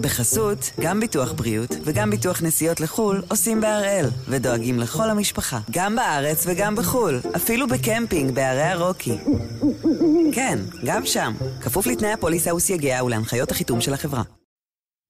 בחסות, גם ביטוח בריאות וגם ביטוח נסיעות לחו"ל עושים בהראל, ודואגים לכל המשפחה, גם בארץ וגם בחו"ל, אפילו בקמפינג בערי הרוקי. כן, גם שם, כפוף לתנאי הפוליסה וסייגיה ולהנחיות החיתום של החברה.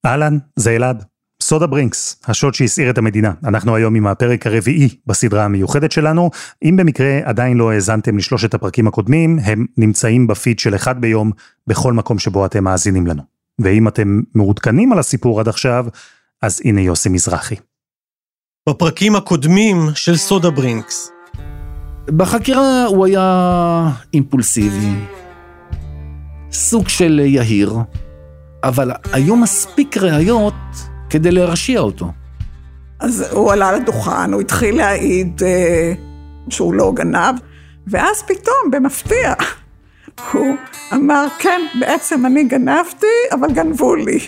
אהלן, זה אלעד. סודה ברינקס, השוד שהסעיר את המדינה. אנחנו היום עם הפרק הרביעי בסדרה המיוחדת שלנו. אם במקרה עדיין לא האזנתם לשלושת הפרקים הקודמים, הם נמצאים בפיד של אחד ביום, בכל מקום שבו אתם מאזינים לנו. ואם אתם מעודכנים על הסיפור עד עכשיו, אז הנה יוסי מזרחי. בפרקים הקודמים של סודה ברינקס. בחקירה הוא היה אימפולסיבי, סוג של יהיר, אבל היו מספיק ראיות כדי להרשיע אותו. אז הוא עלה לדוכן, הוא התחיל להעיד אה, שהוא לא גנב, ואז פתאום, במפתיע, הוא אמר, כן, בעצם אני גנבתי, אבל גנבו לי.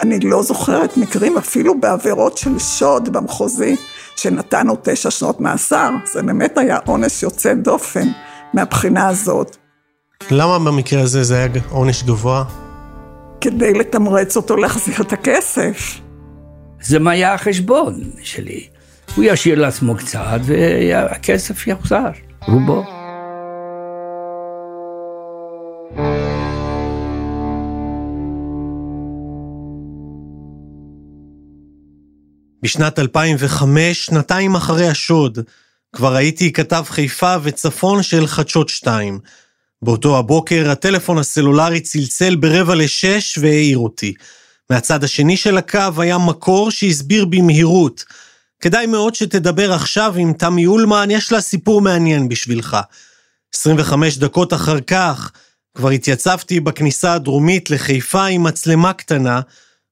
אני לא זוכרת מקרים, אפילו בעבירות של שוד במחוזי, שנתנו תשע שנות מאסר. זה באמת היה עונש יוצא דופן מהבחינה הזאת. למה במקרה הזה זה היה עונש גבוה? כדי לתמרץ אותו להחזיר את הכסף. זה מה היה החשבון שלי. הוא ישאיר לעצמו קצת והכסף יחזר, רובו. בשנת 2005, שנתיים אחרי השוד, כבר הייתי כתב חיפה וצפון של חדשות 2. באותו הבוקר הטלפון הסלולרי צלצל ברבע לשש והעיר אותי. מהצד השני של הקו היה מקור שהסביר במהירות. כדאי מאוד שתדבר עכשיו עם תמי אולמן, יש לה סיפור מעניין בשבילך. 25 דקות אחר כך, כבר התייצבתי בכניסה הדרומית לחיפה עם מצלמה קטנה,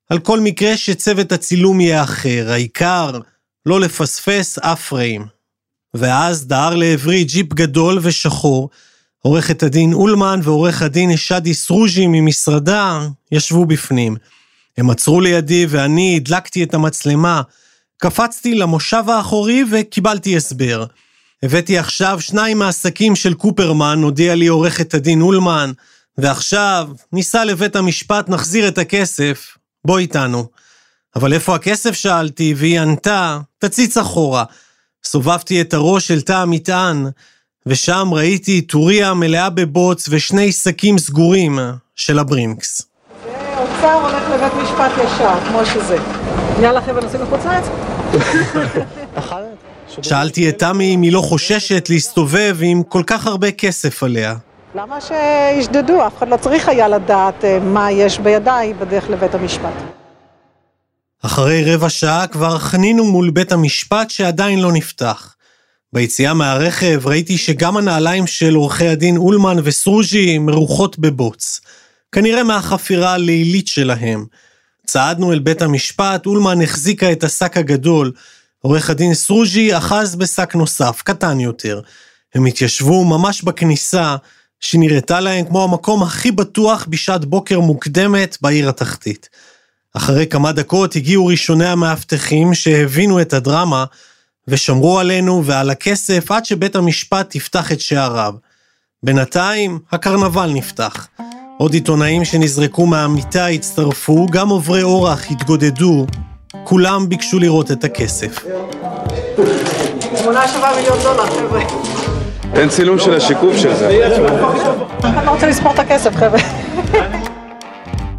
על כל מקרה שצוות הצילום יהיה אחר, העיקר לא לפספס אף פריים. ואז דהר לעברי ג'יפ גדול ושחור, עורכת הדין אולמן ועורך הדין שדי סרוז'י ממשרדה ישבו בפנים. הם עצרו לידי ואני הדלקתי את המצלמה, קפצתי למושב האחורי וקיבלתי הסבר. הבאתי עכשיו שניים מהעסקים של קופרמן, הודיע לי עורכת הדין אולמן, ועכשיו ניסע לבית המשפט, נחזיר את הכסף, בוא איתנו. אבל איפה הכסף שאלתי, והיא ענתה, תציץ אחורה. סובבתי את הראש של תא המטען, ושם ראיתי טוריה מלאה בבוץ ושני שקים סגורים של הברינקס. האוצר הולך לבית משפט ישר, כמו שזה. יאללה חבר'ה, נוסעים לחוץ לארץ? שאלתי את תמי אם היא לא חוששת להסתובב עם כל כך הרבה כסף עליה. למה שישדדו? אף אחד לא צריך היה לדעת אה, מה יש בידיי בדרך לבית המשפט. אחרי רבע שעה כבר חנינו מול בית המשפט שעדיין לא נפתח. ביציאה מהרכב ראיתי שגם הנעליים של עורכי הדין אולמן וסרוז'י מרוחות בבוץ. כנראה מהחפירה הלילית שלהם. צעדנו אל בית המשפט, אולמן החזיקה את השק הגדול. עורך הדין סרוז'י אחז בשק נוסף, קטן יותר. הם התיישבו ממש בכניסה, שנראתה להם כמו המקום הכי בטוח בשעת בוקר מוקדמת בעיר התחתית. אחרי כמה דקות הגיעו ראשוני המאבטחים שהבינו את הדרמה, ושמרו עלינו ועל הכסף עד שבית המשפט יפתח את שעריו. בינתיים, הקרנבל נפתח. עוד עיתונאים שנזרקו מהמיטה הצטרפו, גם עוברי אורח התגודדו, כולם ביקשו לראות את הכסף. שמונה שבעה מיליון דולר, חבר'ה. אין צילום של השיקוף של זה. אני לא רוצה לספור את הכסף, חבר'ה.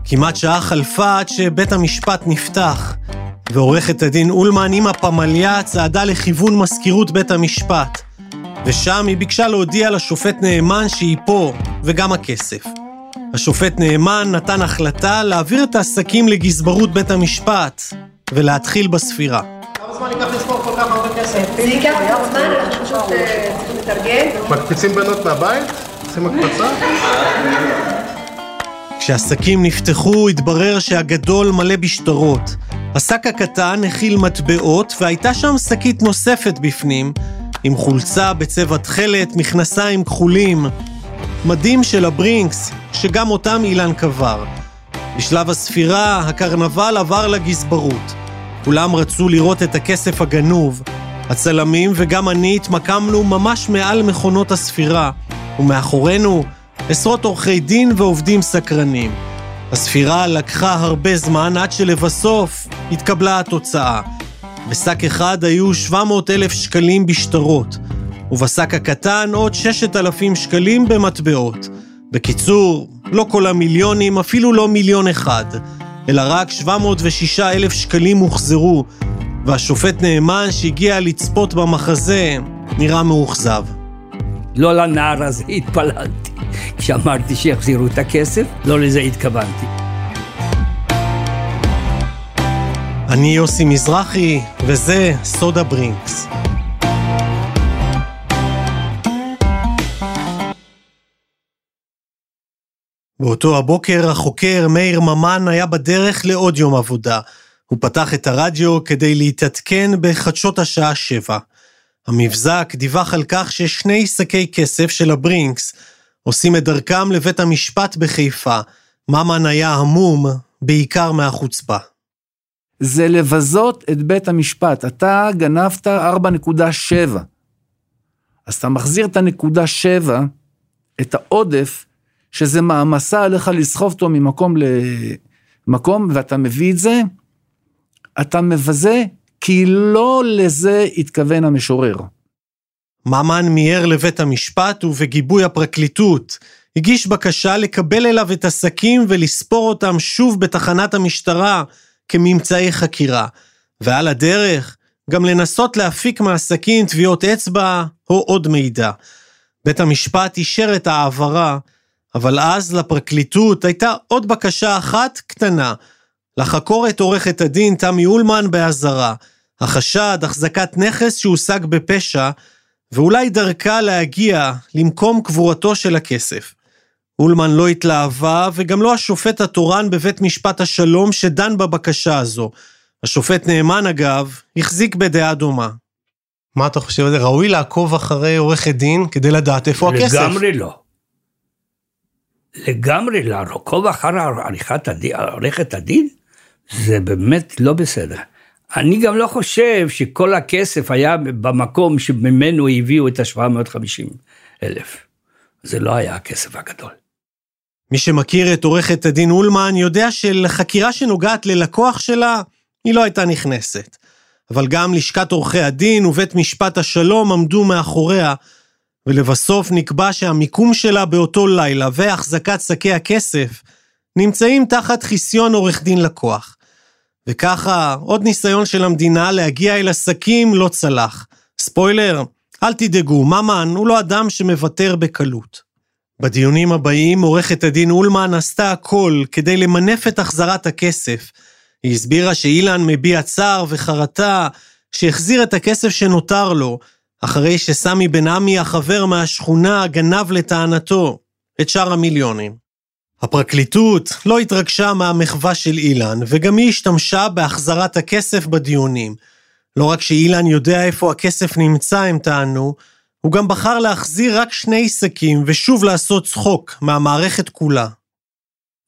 כמעט שעה חלפה עד שבית המשפט נפתח, ועורכת הדין אולמן עם הפמליה צעדה לכיוון מזכירות בית המשפט, ושם היא ביקשה להודיע לשופט נאמן שהיא פה, וגם הכסף. השופט נאמן נתן החלטה להעביר את העסקים לגזברות בית המשפט, ולהתחיל בספירה. זמן ייקח לספור כל כך הרבה כסף? זה ייקח קצת זמן, אנחנו פשוט אה, צריכים להתארגן. מקפיצים בנות מהבית? עושים הקפצה? כשהשקים נפתחו, התברר שהגדול מלא בשטרות. השק הקטן הכיל מטבעות, והייתה שם שקית נוספת בפנים, עם חולצה בצבע תכלת, מכנסיים כחולים. מדים של הברינקס, שגם אותם אילן קבר. בשלב הספירה, הקרנבל עבר לגזברות. כולם רצו לראות את הכסף הגנוב. הצלמים וגם אני התמקמנו ממש מעל מכונות הספירה, ומאחורינו עשרות עורכי דין ועובדים סקרנים. הספירה לקחה הרבה זמן עד שלבסוף התקבלה התוצאה. בשק אחד היו 700 אלף שקלים בשטרות, ובשק הקטן עוד 6,000 שקלים במטבעות. בקיצור, לא כל המיליונים, אפילו לא מיליון אחד, אלא רק 706 אלף שקלים הוחזרו, והשופט נאמן שהגיע לצפות במחזה נראה מאוכזב. לא לנער הזה התפללתי. כשאמרתי שיחזירו את הכסף, לא לזה התכוונתי. אני יוסי מזרחי, וזה סודה ברינקס. באותו הבוקר החוקר מאיר ממן היה בדרך לעוד יום עבודה. הוא פתח את הרדיו כדי להתעדכן בחדשות השעה שבע. המבזק דיווח על כך ששני שקי כסף של הברינקס עושים את דרכם לבית המשפט בחיפה. ממן היה המום, בעיקר מהחוצפה. זה לבזות את בית המשפט. אתה גנבת 4.7. אז אתה מחזיר את הנקודה 7, את העודף, שזה מעמסה עליך לסחוב אותו ממקום למקום, ואתה מביא את זה, אתה מבזה, כי לא לזה התכוון המשורר. ממן מיהר לבית המשפט ובגיבוי הפרקליטות הגיש בקשה לקבל אליו את השקים ולספור אותם שוב בתחנת המשטרה כממצאי חקירה, ועל הדרך גם לנסות להפיק מהסכין טביעות אצבע או עוד מידע. בית המשפט אישר את ההעברה, אבל אז לפרקליטות הייתה עוד בקשה אחת קטנה, לחקור את עורכת הדין תמי אולמן באזהרה. החשד, החזקת נכס שהושג בפשע, ואולי דרכה להגיע למקום קבורתו של הכסף. אולמן לא התלהבה, וגם לא השופט התורן בבית משפט השלום שדן בבקשה הזו. השופט נאמן, אגב, החזיק בדעה דומה. מה אתה חושב על זה? ראוי לעקוב אחרי עורכת דין כדי לדעת איפה הכסף? לגמרי לא. לגמרי. לעקוב אחר עריכת הדין, עורכת הדין, זה באמת לא בסדר. אני גם לא חושב שכל הכסף היה במקום שממנו הביאו את ה-750 אלף. זה לא היה הכסף הגדול. מי שמכיר את עורכת הדין אולמן יודע שלחקירה שנוגעת ללקוח שלה, היא לא הייתה נכנסת. אבל גם לשכת עורכי הדין ובית משפט השלום עמדו מאחוריה, ולבסוף נקבע שהמיקום שלה באותו לילה והחזקת שקי הכסף נמצאים תחת חיסיון עורך דין לקוח. וככה, עוד ניסיון של המדינה להגיע אל עסקים לא צלח. ספוילר, אל תדאגו, ממן הוא לא אדם שמוותר בקלות. בדיונים הבאים עורכת הדין אולמן עשתה הכל כדי למנף את החזרת הכסף. היא הסבירה שאילן מביע צער וחרטה שהחזיר את הכסף שנותר לו, אחרי שסמי בן עמי, החבר מהשכונה, גנב לטענתו את שאר המיליונים. הפרקליטות לא התרגשה מהמחווה של אילן, וגם היא השתמשה בהחזרת הכסף בדיונים. לא רק שאילן יודע איפה הכסף נמצא, הם טענו, הוא גם בחר להחזיר רק שני עסקים ושוב לעשות צחוק מהמערכת כולה.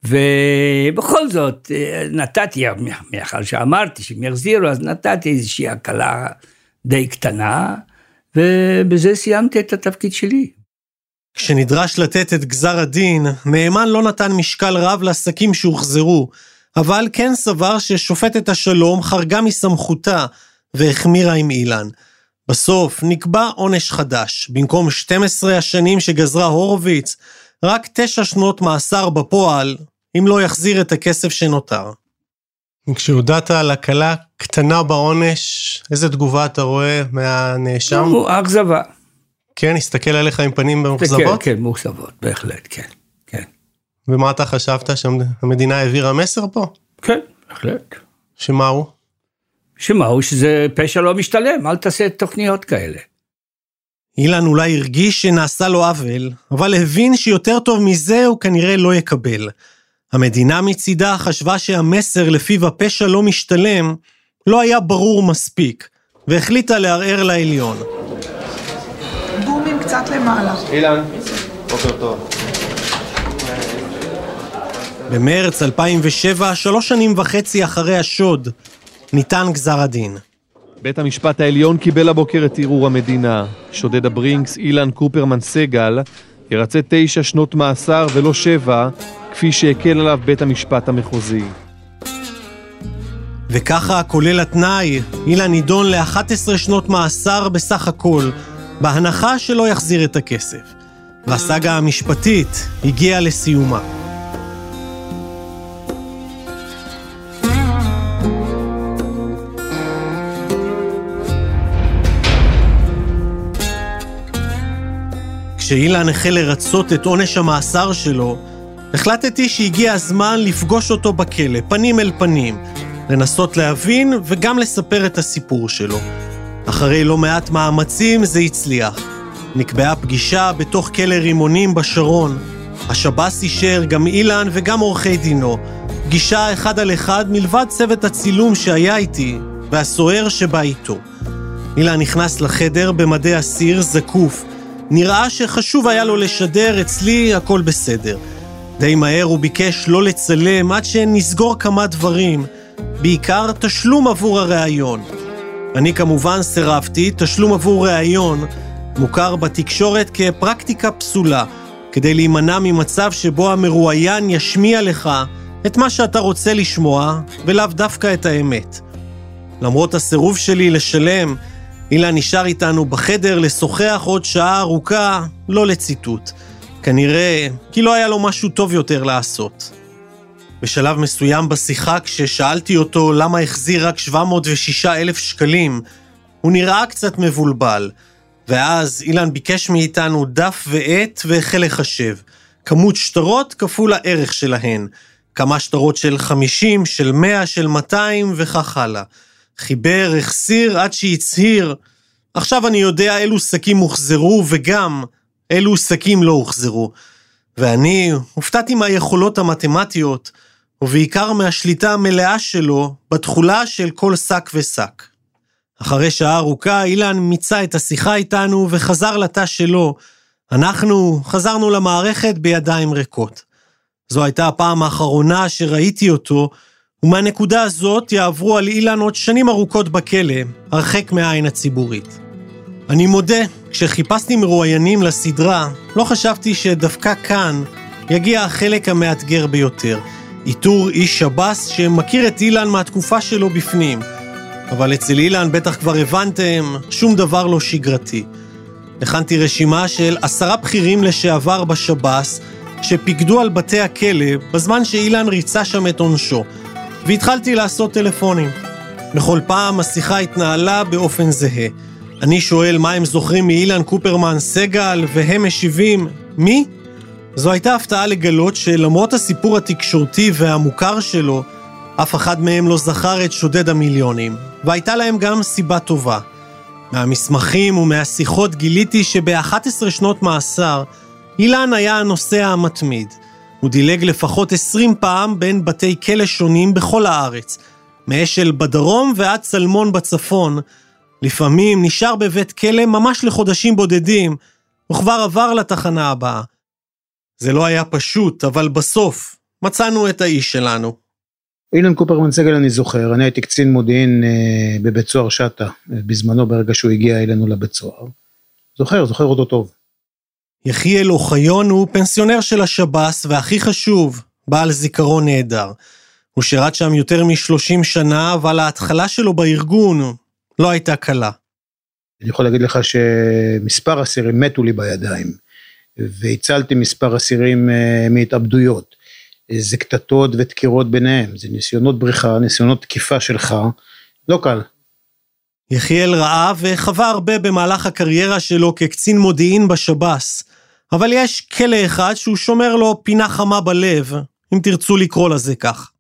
ובכל זאת, נתתי, מאחר שאמרתי שהם יחזירו, אז נתתי איזושהי הקלה די קטנה, ובזה סיימתי את התפקיד שלי. כשנדרש לתת את גזר הדין, נאמן לא נתן משקל רב לעסקים שהוחזרו, אבל כן סבר ששופטת השלום חרגה מסמכותה והחמירה עם אילן. בסוף נקבע עונש חדש, במקום 12 השנים שגזרה הורוביץ, רק תשע שנות מאסר בפועל, אם לא יחזיר את הכסף שנותר. כשהודעת על הקלה קטנה בעונש, איזה תגובה אתה רואה מהנאשם? אכזבה. כן, הסתכל עליך עם פנים מאוכזבות? כן, כן, מאוכזבות, בהחלט, כן, כן. ומה אתה חשבת, שהמדינה העבירה מסר פה? כן, בהחלט. שמה הוא? שמה הוא? שזה פשע לא משתלם, אל תעשה תוכניות כאלה. אילן אולי הרגיש שנעשה לו עוול, אבל הבין שיותר טוב מזה הוא כנראה לא יקבל. המדינה מצידה חשבה שהמסר לפיו הפשע לא משתלם, לא היה ברור מספיק, והחליטה לערער לעליון. קצת למעלה. אילן, בוקר טוב. במרץ 2007, שלוש שנים וחצי אחרי השוד, ניתן גזר הדין. בית המשפט העליון קיבל הבוקר את ערעור המדינה. שודד הברינקס אילן קופרמן סגל ירצה תשע שנות מאסר ולא שבע כפי שהקל עליו בית המשפט המחוזי. וככה, כולל התנאי, אילן נידון ל-11 שנות מאסר בסך הכל, בהנחה שלא יחזיר את הכסף. והסאגה המשפטית הגיעה לסיומה. כשאילן החל לרצות את עונש המאסר שלו, החלטתי שהגיע הזמן לפגוש אותו בכלא, פנים אל פנים, לנסות להבין וגם לספר את הסיפור שלו. אחרי לא מעט מאמצים זה הצליח. נקבעה פגישה בתוך כלא רימונים בשרון. השב"ס אישר גם אילן וגם עורכי דינו. פגישה אחד על אחד מלבד צוות הצילום שהיה איתי, והסוהר שבא איתו. אילן נכנס לחדר במדי אסיר זקוף. נראה שחשוב היה לו לשדר, אצלי הכל בסדר. די מהר הוא ביקש לא לצלם עד שנסגור כמה דברים, בעיקר תשלום עבור הראיון. אני כמובן סירבתי, תשלום עבור ראיון מוכר בתקשורת כפרקטיקה פסולה, כדי להימנע ממצב שבו המרואיין ישמיע לך את מה שאתה רוצה לשמוע, ולאו דווקא את האמת. למרות הסירוב שלי לשלם, אילן נשאר איתנו בחדר לשוחח עוד שעה ארוכה, לא לציטוט. כנראה כי לא היה לו משהו טוב יותר לעשות. בשלב מסוים בשיחה, כששאלתי אותו למה החזיר רק 706 אלף שקלים, הוא נראה קצת מבולבל. ואז אילן ביקש מאיתנו דף ועט והחל לחשב. כמות שטרות כפול הערך שלהן. כמה שטרות של 50, של 100, של 200 וכך הלאה. חיבר, החסיר, עד שהצהיר. עכשיו אני יודע אילו שקים הוחזרו וגם אילו שקים לא הוחזרו. ואני הופתעתי מהיכולות המתמטיות, ובעיקר מהשליטה המלאה שלו בתכולה של כל שק ושק. אחרי שעה ארוכה, אילן מיצה את השיחה איתנו וחזר לתא שלו. אנחנו חזרנו למערכת בידיים ריקות. זו הייתה הפעם האחרונה שראיתי אותו, ומהנקודה הזאת יעברו על אילן עוד שנים ארוכות בכלא, הרחק מהעין הציבורית. אני מודה, כשחיפשתי מרואיינים לסדרה, לא חשבתי שדווקא כאן יגיע החלק המאתגר ביותר. איתור איש שב"ס שמכיר את אילן מהתקופה שלו בפנים. אבל אצל אילן בטח כבר הבנתם, שום דבר לא שגרתי. הכנתי רשימה של עשרה בכירים לשעבר בשב"ס, שפיקדו על בתי הכלא בזמן שאילן ריצה שם את עונשו, והתחלתי לעשות טלפונים. בכל פעם השיחה התנהלה באופן זהה. אני שואל מה הם זוכרים מאילן קופרמן סגל, והם משיבים, מי? זו הייתה הפתעה לגלות שלמרות הסיפור התקשורתי והמוכר שלו, אף אחד מהם לא זכר את שודד המיליונים, והייתה להם גם סיבה טובה. מהמסמכים ומהשיחות גיליתי שב-11 שנות מאסר, אילן היה הנוסע המתמיד. הוא דילג לפחות 20 פעם בין בתי כלא שונים בכל הארץ, מאשל בדרום ועד צלמון בצפון. לפעמים נשאר בבית כלא ממש לחודשים בודדים, וכבר עבר לתחנה הבאה. זה לא היה פשוט, אבל בסוף מצאנו את האיש שלנו. אילן קופרמן סגל אני זוכר, אני הייתי קצין מודיעין אה, בבית סוהר שטה, בזמנו ברגע שהוא הגיע אלינו לבית סוהר. זוכר, זוכר אותו טוב. יחיאל אוחיון הוא פנסיונר של השב"ס, והכי חשוב, בעל זיכרון נהדר. הוא שירת שם יותר מ-30 שנה, אבל ההתחלה שלו בארגון לא הייתה קלה. אני יכול להגיד לך שמספר אסירים מתו לי בידיים, והצלתי מספר אסירים אה, מהתאבדויות. זה קטטות ודקירות ביניהם, זה ניסיונות בריחה, ניסיונות תקיפה שלך, לא קל. יחיאל ראה וחווה הרבה במהלך הקריירה שלו כקצין מודיעין בשב"ס, אבל יש כלא אחד שהוא שומר לו פינה חמה בלב, אם תרצו לקרוא לזה כך.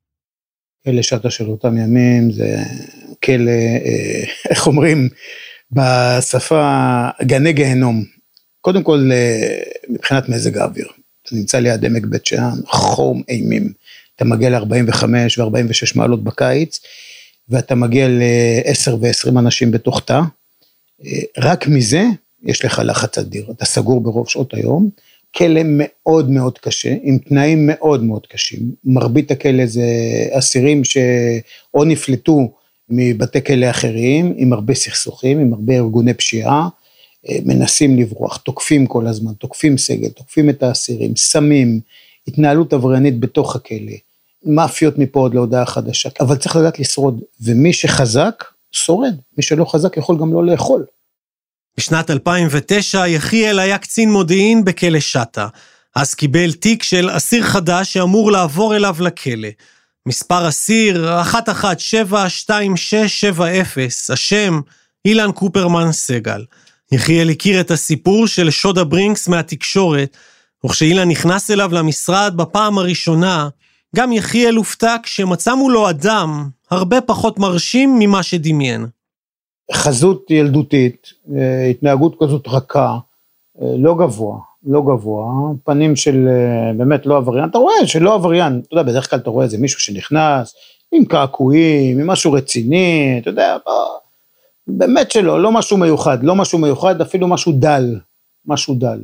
כלא שטה של אותם ימים זה כלא, אה, איך אומרים, בשפה גני גיהנום. קודם כל אה, מבחינת מזג האוויר. אתה נמצא ליד עמק בית שאן, חום אימים. אתה מגיע ל-45 ו-46 מעלות בקיץ, ואתה מגיע ל-10 ו-20 אנשים בתוך תא. אה, רק מזה יש לך לחץ אדיר. אתה סגור ברוב שעות היום. כלא מאוד מאוד קשה, עם תנאים מאוד מאוד קשים. מרבית הכלא זה אסירים שאו נפלטו מבתי כלא אחרים, עם הרבה סכסוכים, עם הרבה ארגוני פשיעה, אה, מנסים לברוח, תוקפים כל הזמן, תוקפים סגל, תוקפים את האסירים, סמים, התנהלות עבריינית בתוך הכלא, מאפיות מפה עוד להודעה חדשה, אבל צריך לדעת לשרוד, ומי שחזק, שורד, מי שלא חזק יכול גם לא לאכול. בשנת 2009 יחיאל היה קצין מודיעין בכלא שטה. אז קיבל תיק של אסיר חדש שאמור לעבור אליו לכלא. מספר אסיר 1172670, השם אילן קופרמן סגל. יחיאל הכיר את הסיפור של שוד הברינקס מהתקשורת, וכשאילן נכנס אליו למשרד בפעם הראשונה, גם יחיאל הופתע כשמצא מולו אדם הרבה פחות מרשים ממה שדמיין. חזות ילדותית, אה, התנהגות כזאת רכה, אה, לא גבוה, לא גבוה, פנים של אה, באמת לא עבריין, אתה רואה שלא עבריין, אתה יודע, בדרך כלל אתה רואה איזה מישהו שנכנס עם קעקועים, עם משהו רציני, אתה יודע, באמת שלא, לא משהו מיוחד, לא משהו מיוחד, אפילו משהו דל, משהו דל.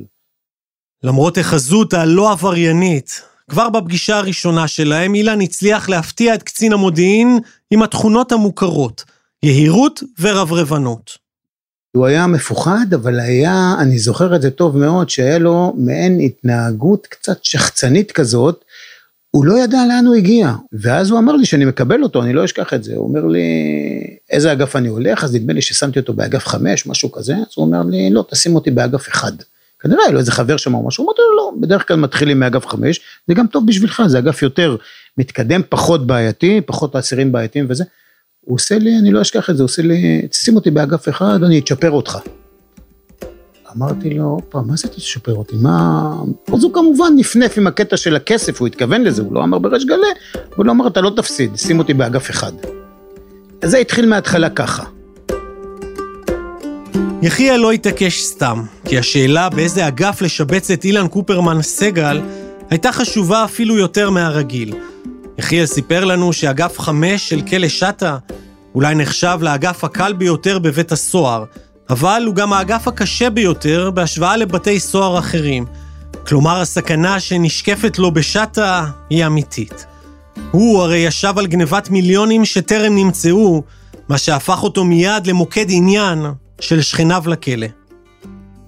למרות החזות הלא עבריינית, כבר בפגישה הראשונה שלהם, אילן הצליח להפתיע את קצין המודיעין עם התכונות המוכרות, יהירות ורברבנות. הוא היה מפוחד, אבל היה, אני זוכר את זה טוב מאוד, שהיה לו מעין התנהגות קצת שחצנית כזאת, הוא לא ידע לאן הוא הגיע, ואז הוא אמר לי שאני מקבל אותו, אני לא אשכח את זה, הוא אומר לי, איזה אגף אני הולך, אז נדמה לי ששמתי אותו באגף חמש, משהו כזה, אז הוא אומר לי, לא, תשים אותי באגף אחד. כנראה היה לו איזה חבר שם או משהו, אמרתי לו, לא, בדרך כלל מתחילים מאגף חמש, זה גם טוב בשבילך, זה אגף יותר מתקדם, פחות בעייתי, פחות אסירים בעייתיים וזה. הוא עושה לי, אני לא אשכח את זה, הוא עושה לי, תשים אותי באגף אחד, אני אצ'פר אותך. אמרתי לו, הופה, מה זה תשפר אותי? מה... אז הוא כמובן נפנף עם הקטע של הכסף, הוא התכוון לזה, הוא לא אמר בריש גלי, הוא לא אמר, אתה לא תפסיד, שים אותי באגף אחד. אז זה התחיל מההתחלה ככה. יחיאל לא התעקש סתם, כי השאלה באיזה אגף לשבץ את אילן קופרמן סגל הייתה חשובה אפילו יותר מהרגיל. יחיאל סיפר לנו שאגף חמש של כלא שטה אולי נחשב לאגף הקל ביותר בבית הסוהר, אבל הוא גם האגף הקשה ביותר בהשוואה לבתי סוהר אחרים. כלומר, הסכנה שנשקפת לו בשטה היא אמיתית. הוא הרי ישב על גנבת מיליונים שטרם נמצאו, מה שהפך אותו מיד למוקד עניין של שכניו לכלא.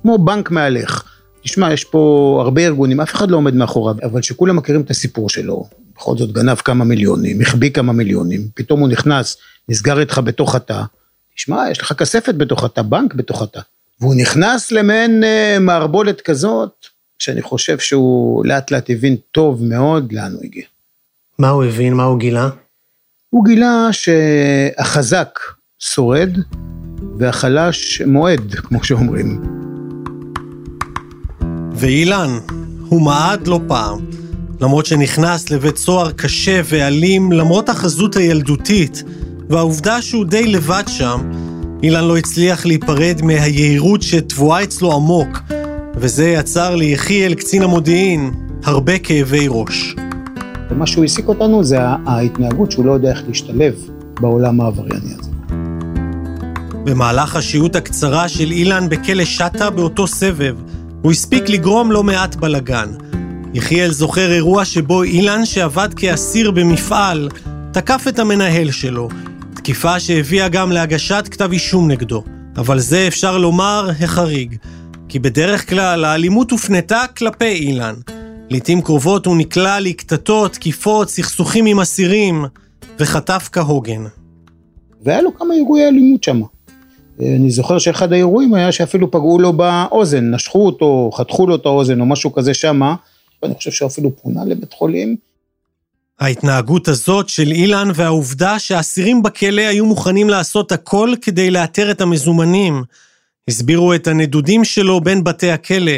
כמו בנק מהלך. תשמע, יש פה הרבה ארגונים, אף אחד לא עומד מאחוריו, אבל שכולם מכירים את הסיפור שלו. בכל זאת גנב כמה מיליונים, החביא כמה מיליונים, פתאום הוא נכנס, נסגר איתך בתוך התא, תשמע, יש לך כספת בתוך התא, בנק בתוך התא. והוא נכנס למעין אה, מערבולת כזאת, שאני חושב שהוא לאט לאט הבין טוב מאוד לאן הוא הגיע. מה הוא הבין? מה הוא גילה? הוא גילה שהחזק שורד והחלש מועד, כמו שאומרים. ואילן, הוא מעד לא פעם. למרות שנכנס לבית סוהר קשה ואלים, למרות החזות הילדותית, והעובדה שהוא די לבד שם, אילן לא הצליח להיפרד מהיהירות שטבועה אצלו עמוק, וזה יצר ליחיאל, קצין המודיעין, הרבה כאבי ראש. ומה שהוא העסיק אותנו זה ההתנהגות שהוא לא יודע איך להשתלב בעולם העברייני הזה. במהלך השהות הקצרה של אילן בכלא שטה באותו סבב, הוא הספיק לגרום לא מעט בלגן. יחיאל זוכר אירוע שבו אילן, שעבד כאסיר במפעל, תקף את המנהל שלו, תקיפה שהביאה גם להגשת כתב אישום נגדו. אבל זה אפשר לומר החריג, כי בדרך כלל האלימות הופנתה כלפי אילן. לעתים קרובות הוא נקלע לקטטות, תקיפות, סכסוכים עם אסירים, וחטף כהוגן. והיה לו כמה אירועי אלימות שם. אני זוכר שאחד האירועים היה שאפילו פגעו לו באוזן, נשכו אותו, חתכו לו את האוזן או משהו כזה שמה, ואני חושב שאפילו פונה לבית חולים. ההתנהגות הזאת של אילן והעובדה שהאסירים בכלא היו מוכנים לעשות הכל כדי לאתר את המזומנים, הסבירו את הנדודים שלו בין בתי הכלא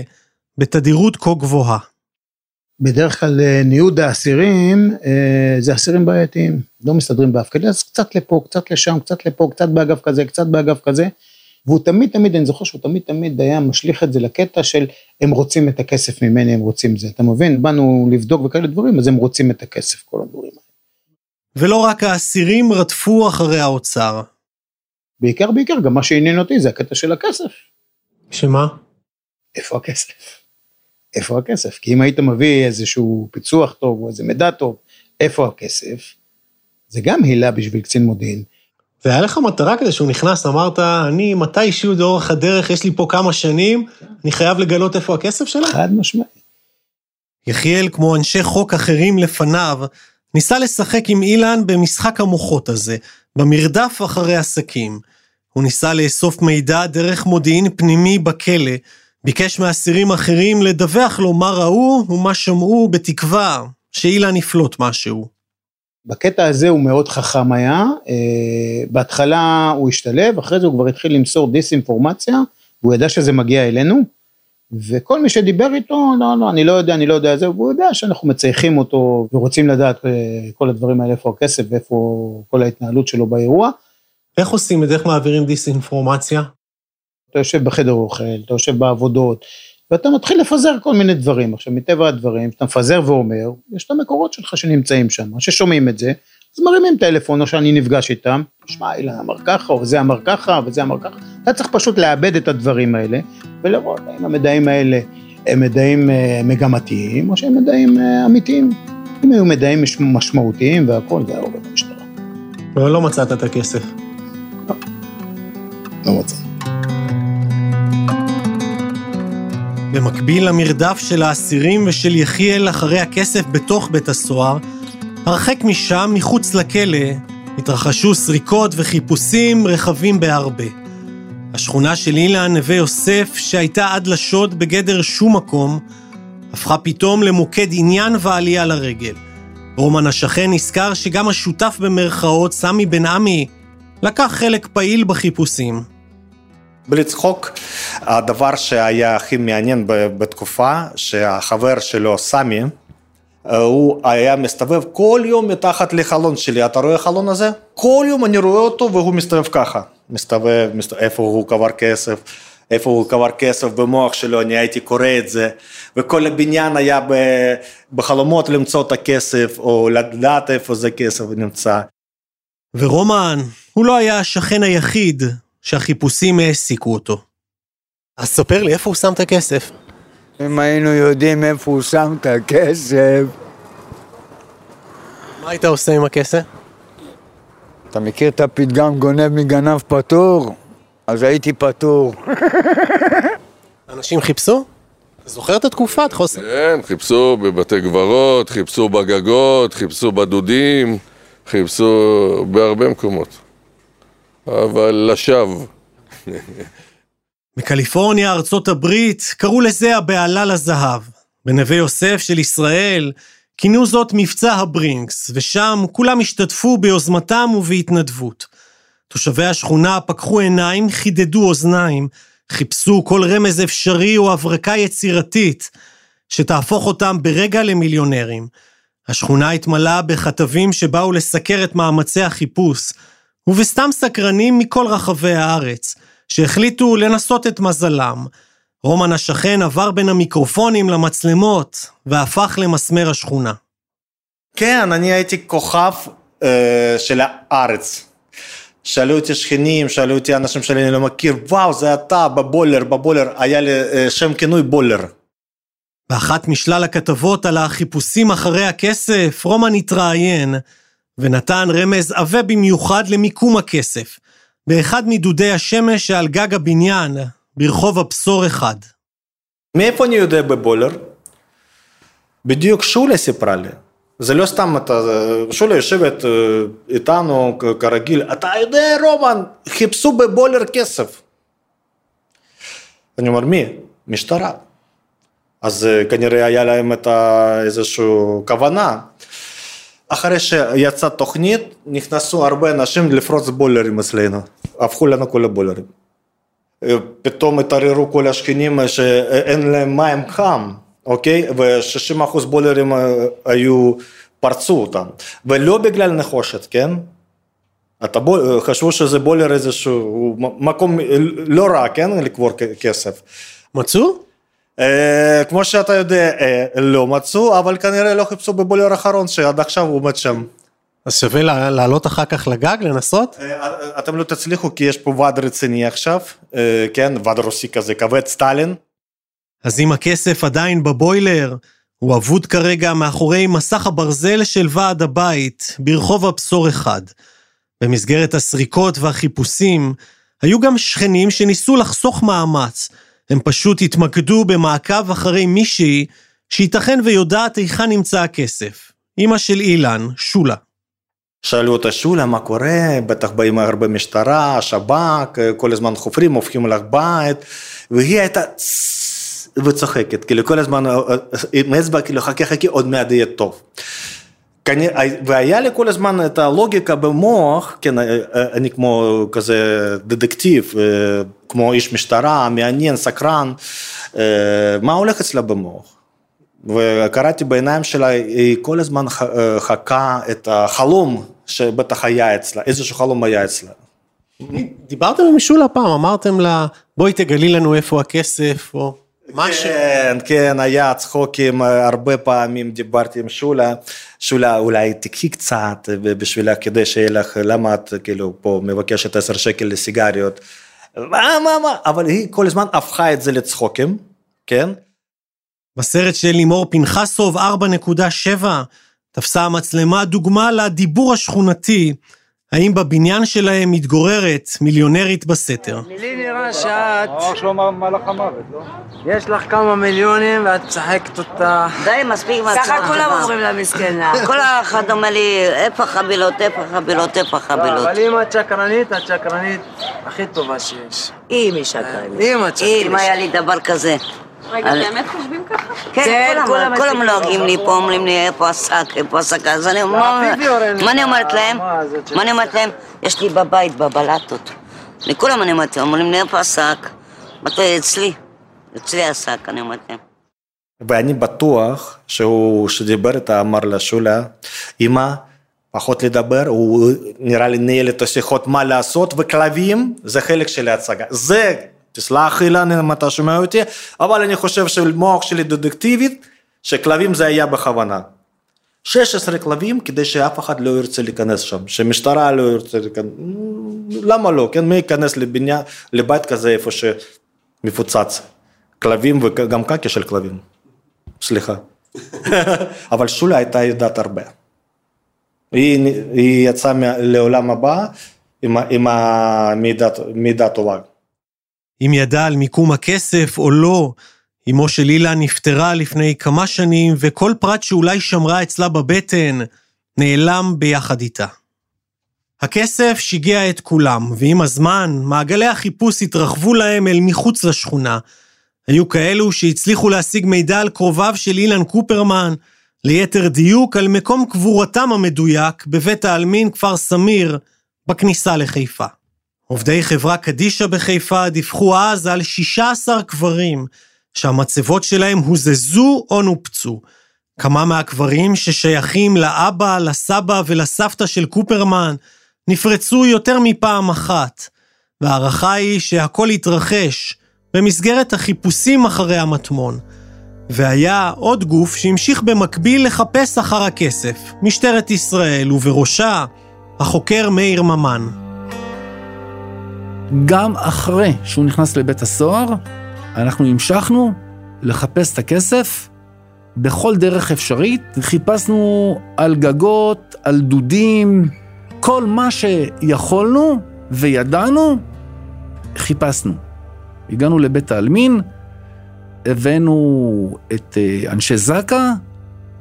בתדירות כה גבוהה. בדרך כלל אה, ניוד האסירים אה, זה אסירים בעייתיים, לא מסתדרים באף כלא, אז קצת לפה, קצת לשם, קצת לפה, קצת באגף כזה, קצת באגף כזה. והוא תמיד תמיד, אני זוכר שהוא תמיד תמיד היה משליך את זה לקטע של הם רוצים את הכסף ממני, הם רוצים זה. אתה מבין? באנו לבדוק וכאלה דברים, אז הם רוצים את הכסף, כל הדברים האלה. ולא רק האסירים רדפו אחרי האוצר. בעיקר בעיקר, גם מה שעניין אותי זה הקטע של הכסף. שמה? איפה הכסף? איפה הכסף? כי אם היית מביא איזשהו פיצוח טוב או איזה מידע טוב, איפה הכסף? זה גם הילה בשביל קצין מודיעין. והיה לך מטרה כזה שהוא נכנס, אמרת, אני מתישהו לאורך הדרך, יש לי פה כמה שנים, אני חייב לגלות איפה הכסף שלה? חד משמעי. יחיאל, כמו אנשי חוק אחרים לפניו, ניסה לשחק עם אילן במשחק המוחות הזה, במרדף אחרי עסקים. הוא ניסה לאסוף מידע דרך מודיעין פנימי בכלא, ביקש מאסירים אחרים לדווח לו מה ראו ומה שמעו, בתקווה שאילן יפלוט משהו. בקטע הזה הוא מאוד חכם היה, אה, בהתחלה הוא השתלב, אחרי זה הוא כבר התחיל למסור דיסאינפורמציה, והוא ידע שזה מגיע אלינו, וכל מי שדיבר איתו, לא, לא, אני לא יודע, אני לא יודע זה, והוא יודע שאנחנו מצייחים אותו ורוצים לדעת אה, כל הדברים האלה, איפה הכסף ואיפה כל ההתנהלות שלו באירוע. איך עושים את זה? איך מעבירים דיסאינפורמציה? אתה יושב בחדר אוכל, אתה יושב בעבודות, ואתה מתחיל לפזר כל מיני דברים. עכשיו, מטבע הדברים, כשאתה מפזר ואומר, יש את המקורות שלך שנמצאים שם, ששומעים את זה, אז מרימים טלפון, או שאני נפגש איתם, שמע, אילן אמר ככה, או זה אמר ככה, וזה אמר ככה. אתה צריך פשוט לאבד את הדברים האלה, ולראות האם המדעים האלה הם מדעים אה, מגמתיים, או שהם מדעים אה, אמיתיים. אם היו מדעים משמעותיים והכול, זה היה עובד במשטרה. אבל לא מצאת את הכסף. לא מצאתי. במקביל למרדף של האסירים ושל יחיאל אחרי הכסף בתוך בית הסוהר, הרחק משם, מחוץ לכלא, התרחשו סריקות וחיפושים רחבים בהרבה. השכונה של אילן, נווה יוסף, שהייתה עד לשוד בגדר שום מקום, הפכה פתאום למוקד עניין ועלייה לרגל. רומן השכן נזכר שגם השותף במרכאות, סמי בן עמי, לקח חלק פעיל בחיפושים. בלי צחוק, הדבר שהיה הכי מעניין בתקופה, שהחבר שלו, סמי, הוא היה מסתובב כל יום מתחת לחלון שלי, אתה רואה החלון הזה? כל יום אני רואה אותו והוא מסתובב ככה, מסתובב, מסתובב איפה הוא קבר כסף, איפה הוא קבר כסף במוח שלו, אני הייתי קורא את זה, וכל הבניין היה בחלומות למצוא את הכסף, או לדעת איפה זה כסף נמצא. ורומן, הוא לא היה השכן היחיד שהחיפושים העסיקו אותו. אז ספר לי, איפה הוא שם את הכסף? אם היינו יודעים איפה הוא שם את הכסף... מה היית עושה עם הכסף? אתה מכיר את הפתגם גונב מגנב פטור? אז הייתי פטור. אנשים חיפשו? אתה זוכר את התקופה? אתה חוסר? כן, חיפשו בבתי קברות, חיפשו בגגות, חיפשו בדודים, חיפשו בהרבה מקומות. אבל לשווא. בקליפורניה, ארצות הברית, קראו לזה הבהלה לזהב. בנווה יוסף של ישראל, כינו זאת מבצע הברינקס, ושם כולם השתתפו ביוזמתם ובהתנדבות. תושבי השכונה פקחו עיניים, חידדו אוזניים, חיפשו כל רמז אפשרי או הברקה יצירתית, שתהפוך אותם ברגע למיליונרים. השכונה התמלאה בכתבים שבאו לסקר את מאמצי החיפוש, ובסתם סקרנים מכל רחבי הארץ, שהחליטו לנסות את מזלם. רומן השכן עבר בין המיקרופונים למצלמות, והפך למסמר השכונה. כן, אני הייתי כוכב אה, של הארץ. שאלו אותי שכנים, שאלו אותי אנשים שאני לא מכיר, וואו, זה אתה בבולר, בבולר, היה לי אה, שם כינוי בולר. באחת משלל הכתבות על החיפושים אחרי הכסף, רומן התראיין, ונתן רמז עבה במיוחד למיקום הכסף, באחד מדודי השמש שעל גג הבניין, ברחוב הבשור אחד. מאיפה אני יודע בבולר? בדיוק שולה סיפרה לי. זה לא סתם אתה, שולה יושבת איתנו כרגיל, אתה יודע רומן, חיפשו בבולר כסף. אני אומר, מי? משטרה. אז כנראה היה להם את איזושהי כוונה. אחרי שיצאה תוכנית, נכנסו הרבה אנשים לפרוץ בולרים אצלנו, הפכו לנו כל הבולרים. פתאום התערערו כל השכנים שאין להם מים חם, אוקיי? ו-60% בולרים היו, פרצו אותם, ולא בגלל נחושת, כן? אתה בול, חשבו שזה בולר איזשהו מקום לא רע, כן? לקבור כסף. מצאו? Uh, כמו שאתה יודע, uh, לא מצאו, אבל כנראה לא חיפשו בבולר האחרון שעד עכשיו הוא עומד שם. אז שווה לעלות אחר כך לגג, לנסות? Uh, אתם לא תצליחו כי יש פה ועד רציני עכשיו, כן, ועד רוסי כזה כבד, סטלין. אז אם הכסף עדיין בבוילר, הוא אבוד כרגע מאחורי מסך הברזל של ועד הבית, ברחוב הבשור אחד. במסגרת הסריקות והחיפושים, היו גם שכנים שניסו לחסוך מאמץ. הם פשוט התמקדו במעקב אחרי מישהי שייתכן ויודעת היכן נמצא הכסף. אמא של אילן, שולה. שאלו אותה שולה מה קורה, בטח באים הרבה משטרה, שב"כ, כל הזמן חופרים, הופכים לך בית, והיא הייתה וצוחקת, כאילו כל הזמן עם אצבע, כאילו חכה חכה עוד מעט יהיה טוב. והיה לי כל הזמן את הלוגיקה במוח, כן, אני כמו כזה דדקטיב, כמו איש משטרה, מעניין, סקרן, מה הולך אצלה במוח? וקראתי בעיניים שלה, היא כל הזמן חכה את החלום שבטח היה אצלה, איזשהו חלום היה אצלה. דיברתם עם שולה פעם, אמרתם לה, בואי תגלי לנו איפה הכסף, או משהו. כן, כן, היה צחוקים, הרבה פעמים דיברתי עם שולה, שולה אולי תקחי קצת בשבילה כדי שיהיה לך, למה את כאילו פה מבקשת עשר שקל לסיגריות, מה, מה, מה, אבל היא כל הזמן הפכה את זה לצחוקים, כן? בסרט של לימור פנחסוב 4.7 תפסה המצלמה דוגמה לדיבור השכונתי, האם בבניין שלהם מתגוררת מיליונרית בסתר. לי נראה שאת... ממש לא מלאך המוות, לא? יש לך כמה מיליונים ואת משחקת אותה. די, מספיק מהצלחה. ככה כולם אומרים לה מסכנה. כל אחד אומר לי, איפה החבילות, איפה החבילות, איפה החבילות. אבל אם את שקרנית, את שקרנית הכי טובה שיש. אם היא שקרנית. אם את שקרנית. אם היה לי דבר כזה. רגע, באמת חושבים ככה? כן, כולם לועגים לי פה, אומרים לי איפה השק, איפה השק, אז אני מה אני אומרת להם? מה אני אומרת להם? יש לי בבית, בבלטות. לכולם אני אומרת, אומרים לי איפה השק? מתי אצלי? אצלי השק, אני אומרת להם. ואני בטוח שהוא, שדיבר איתה, אמר לה, שולה, אמא, פחות לדבר, הוא נראה לי ניהל את השיחות מה לעשות, וכלבים זה חלק של ההצגה. זה תסלח אילן אם אתה שומע אותי, אבל אני חושב שמוח שלי דדקטיבית, שכלבים זה היה בכוונה. 16 כלבים כדי שאף אחד לא ירצה להיכנס שם, שמשטרה לא ירצה להיכנס, למה לא, כן, מי ייכנס לבניין, לבית כזה איפה שמפוצץ, כלבים וגם קקי של כלבים, סליחה. אבל שולה הייתה יודעת הרבה. היא, היא יצאה לעולם הבא עם, עם המידע טובה. אם ידע על מיקום הכסף או לא, אמו של אילן נפטרה לפני כמה שנים, וכל פרט שאולי שמרה אצלה בבטן, נעלם ביחד איתה. הכסף שיגע את כולם, ועם הזמן, מעגלי החיפוש התרחבו להם אל מחוץ לשכונה. היו כאלו שהצליחו להשיג מידע על קרוביו של אילן קופרמן, ליתר דיוק על מקום קבורתם המדויק בבית העלמין כפר סמיר, בכניסה לחיפה. עובדי חברה קדישא בחיפה דיווחו אז על 16 קברים שהמצבות שלהם הוזזו או נופצו. כמה מהקברים ששייכים לאבא, לסבא ולסבתא של קופרמן נפרצו יותר מפעם אחת, וההערכה היא שהכל התרחש במסגרת החיפושים אחרי המטמון. והיה עוד גוף שהמשיך במקביל לחפש אחר הכסף, משטרת ישראל, ובראשה החוקר מאיר ממן. גם אחרי שהוא נכנס לבית הסוהר, אנחנו המשכנו לחפש את הכסף בכל דרך אפשרית. חיפשנו על גגות, על דודים, כל מה שיכולנו וידענו, חיפשנו. הגענו לבית העלמין, הבאנו את אה, אנשי זק"א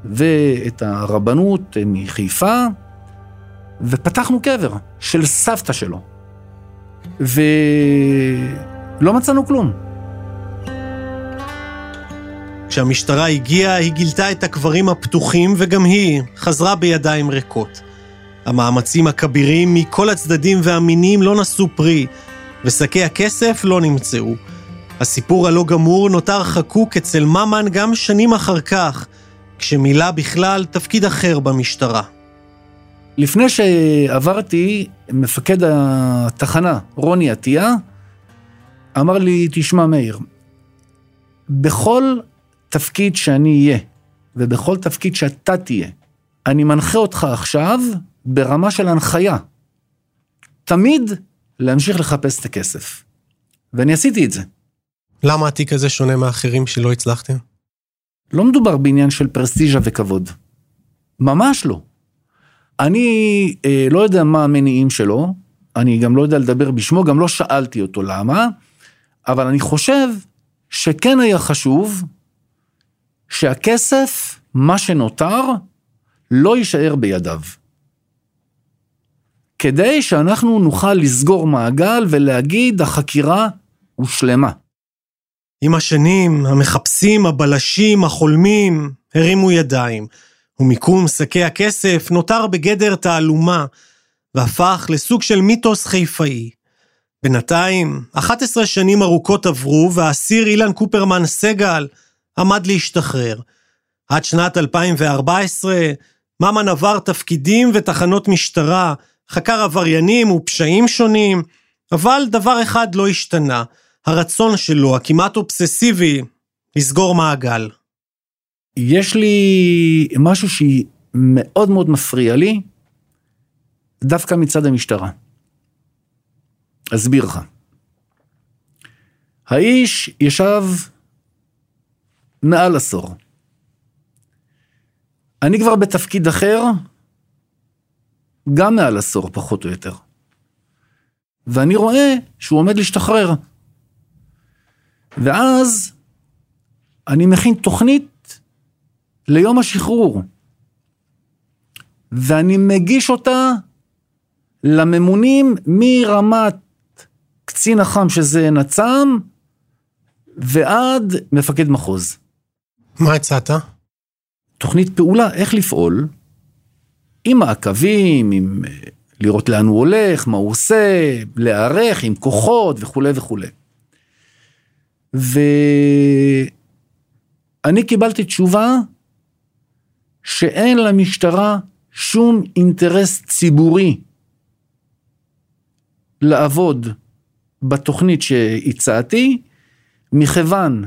ואת הרבנות מחיפה, ופתחנו קבר של סבתא שלו. ולא מצאנו כלום. כשהמשטרה הגיעה, היא גילתה את הקברים הפתוחים, וגם היא חזרה בידיים ריקות. המאמצים הכבירים מכל הצדדים והמינים לא נשאו פרי, ושקי הכסף לא נמצאו. הסיפור הלא גמור נותר חקוק אצל ממן גם שנים אחר כך, כשמילא בכלל תפקיד אחר במשטרה. לפני שעברתי, מפקד התחנה, רוני עטיה, אמר לי, תשמע מאיר, בכל תפקיד שאני אהיה, ובכל תפקיד שאתה תהיה, אני מנחה אותך עכשיו ברמה של הנחיה. תמיד להמשיך לחפש את הכסף. ואני עשיתי את זה. למה התיק הזה שונה מאחרים שלא הצלחתם? לא מדובר בעניין של פרסטיז'ה וכבוד. ממש לא. אני אה, לא יודע מה המניעים שלו, אני גם לא יודע לדבר בשמו, גם לא שאלתי אותו למה, אבל אני חושב שכן היה חשוב שהכסף, מה שנותר, לא יישאר בידיו. כדי שאנחנו נוכל לסגור מעגל ולהגיד, החקירה הושלמה. עם השנים, המחפשים, הבלשים, החולמים, הרימו ידיים, ומיקום שקי הכסף נותר בגדר תעלומה, והפך לסוג של מיתוס חיפאי. בינתיים, 11 שנים ארוכות עברו, והאסיר אילן קופרמן סגל עמד להשתחרר. עד שנת 2014, ממן עבר תפקידים ותחנות משטרה, חקר עבריינים ופשעים שונים, אבל דבר אחד לא השתנה, הרצון שלו, הכמעט אובססיבי, לסגור מעגל. יש לי משהו שמאוד מאוד מפריע לי, דווקא מצד המשטרה. אסביר לך. האיש ישב מעל עשור. אני כבר בתפקיד אחר, גם מעל עשור, פחות או יותר. ואני רואה שהוא עומד להשתחרר. ואז אני מכין תוכנית ליום השחרור. ואני מגיש אותה לממונים מרמת קצין אח"ם שזה נצ"ם, ועד מפקד מחוז. מה הצעת? תוכנית פעולה, איך לפעול, עם מעקבים, עם אה, לראות לאן הוא הולך, מה הוא עושה, להיערך עם כוחות וכולי וכולי. ואני קיבלתי תשובה שאין למשטרה שום אינטרס ציבורי לעבוד בתוכנית שהצעתי, מכיוון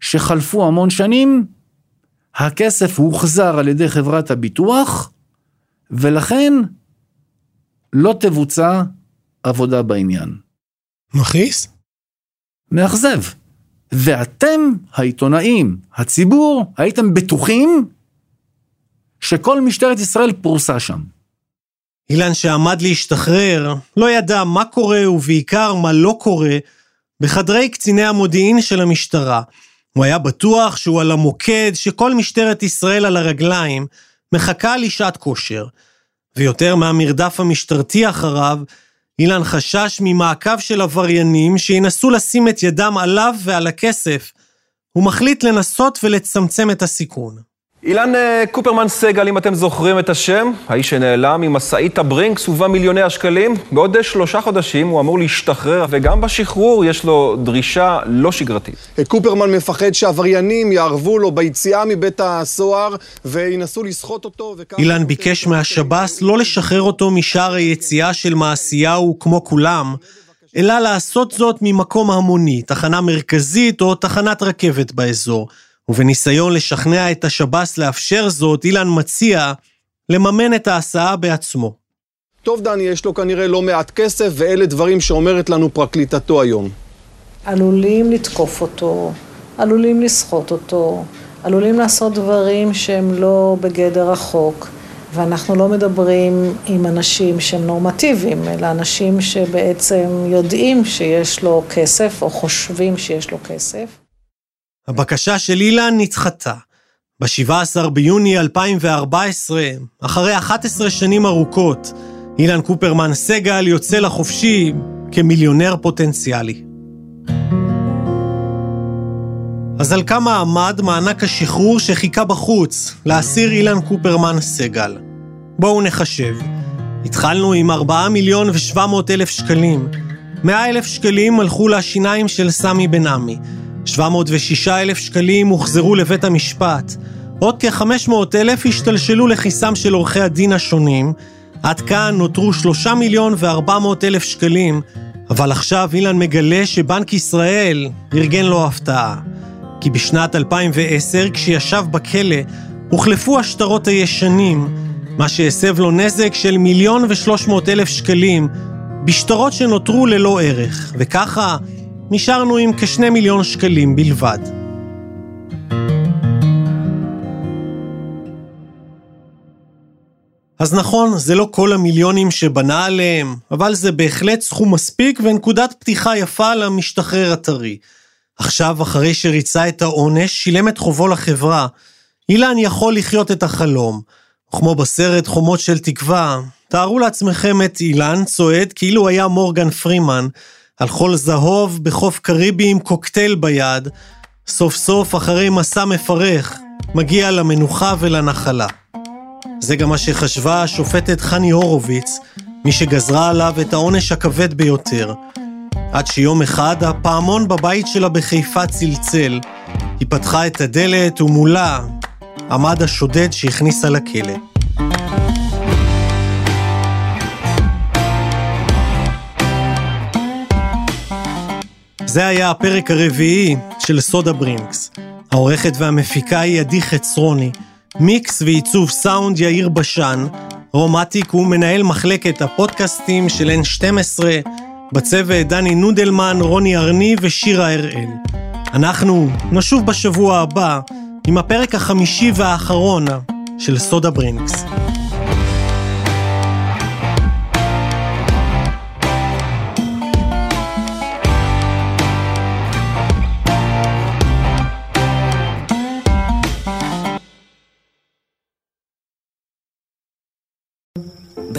שחלפו המון שנים, הכסף הוחזר על ידי חברת הביטוח, ולכן לא תבוצע עבודה בעניין. מכעיס? מאכזב. ואתם, העיתונאים, הציבור, הייתם בטוחים שכל משטרת ישראל פרוסה שם. אילן שעמד להשתחרר, לא ידע מה קורה ובעיקר מה לא קורה בחדרי קציני המודיעין של המשטרה. הוא היה בטוח שהוא על המוקד שכל משטרת ישראל על הרגליים מחכה לשעת כושר. ויותר מהמרדף המשטרתי אחריו, אילן חשש ממעקב של עבריינים שינסו לשים את ידם עליו ועל הכסף. הוא מחליט לנסות ולצמצם את הסיכון. אילן אה, קופרמן סגל, אם אתם זוכרים את השם, האיש שנעלם עם משאית הברינקס ובה מיליוני השקלים, בעוד שלושה חודשים הוא אמור להשתחרר, וגם בשחרור יש לו דרישה לא שגרתית. קופרמן מפחד שעבריינים יערבו לו ביציאה מבית הסוהר וינסו לסחוט אותו. וכך... אילן ביקש מהשב"ס לא לשחרר אותו משער היציאה של מעשיהו כמו כולם, אלא לעשות זאת ממקום המוני, תחנה מרכזית או תחנת רכבת באזור. ובניסיון לשכנע את השב"ס לאפשר זאת, אילן מציע לממן את ההסעה בעצמו. טוב, דני, יש לו כנראה לא מעט כסף, ואלה דברים שאומרת לנו פרקליטתו היום. עלולים לתקוף אותו, עלולים לסחוט אותו, עלולים לעשות דברים שהם לא בגדר החוק, ואנחנו לא מדברים עם אנשים שהם נורמטיביים, אלא אנשים שבעצם יודעים שיש לו כסף, או חושבים שיש לו כסף. הבקשה של אילן נדחתה. ב-17 ביוני 2014, אחרי 11 שנים ארוכות, אילן קופרמן סגל יוצא לחופשי כמיליונר פוטנציאלי. אז על כמה עמד מענק השחרור שחיכה בחוץ לאסיר אילן קופרמן סגל? בואו נחשב. התחלנו עם 4 מיליון ו-700 אלף שקלים. 100 אלף שקלים הלכו לשיניים של סמי בן עמי. 706 אלף שקלים הוחזרו לבית המשפט. עוד כ-500 אלף השתלשלו לכיסם של עורכי הדין השונים. עד כאן נותרו 3 מיליון ו-400 אלף שקלים, אבל עכשיו אילן מגלה שבנק ישראל ארגן לו הפתעה. כי בשנת 2010, כשישב בכלא, הוחלפו השטרות הישנים, מה שהסב לו נזק של מיליון ושלוש מאות אלף שקלים, בשטרות שנותרו ללא ערך, וככה נשארנו עם כשני מיליון שקלים בלבד. אז נכון, זה לא כל המיליונים שבנה עליהם, אבל זה בהחלט סכום מספיק ונקודת פתיחה יפה למשתחרר הטרי. עכשיו, אחרי שריצה את העונש, שילם את חובו לחברה. אילן יכול לחיות את החלום. כמו בסרט חומות של תקווה, תארו לעצמכם את אילן צועד כאילו היה מורגן פרימן, על חול זהוב בחוף קריבי עם קוקטייל ביד, סוף סוף אחרי מסע מפרך, מגיע למנוחה ולנחלה. זה גם מה שחשבה השופטת חני הורוביץ, מי שגזרה עליו את העונש הכבד ביותר. עד שיום אחד הפעמון בבית שלה בחיפה צלצל. היא פתחה את הדלת ומולה עמד השודד שהכניסה לכלא. זה היה הפרק הרביעי של סוד הברינקס. העורכת והמפיקה היא עדי חצרוני, מיקס ועיצוב סאונד יאיר בשן, רום אטיק הוא מנהל מחלקת הפודקאסטים של N12, בצוות דני נודלמן, רוני ארני ושירה הראל. אנחנו נשוב בשבוע הבא עם הפרק החמישי והאחרון של סוד הברינקס.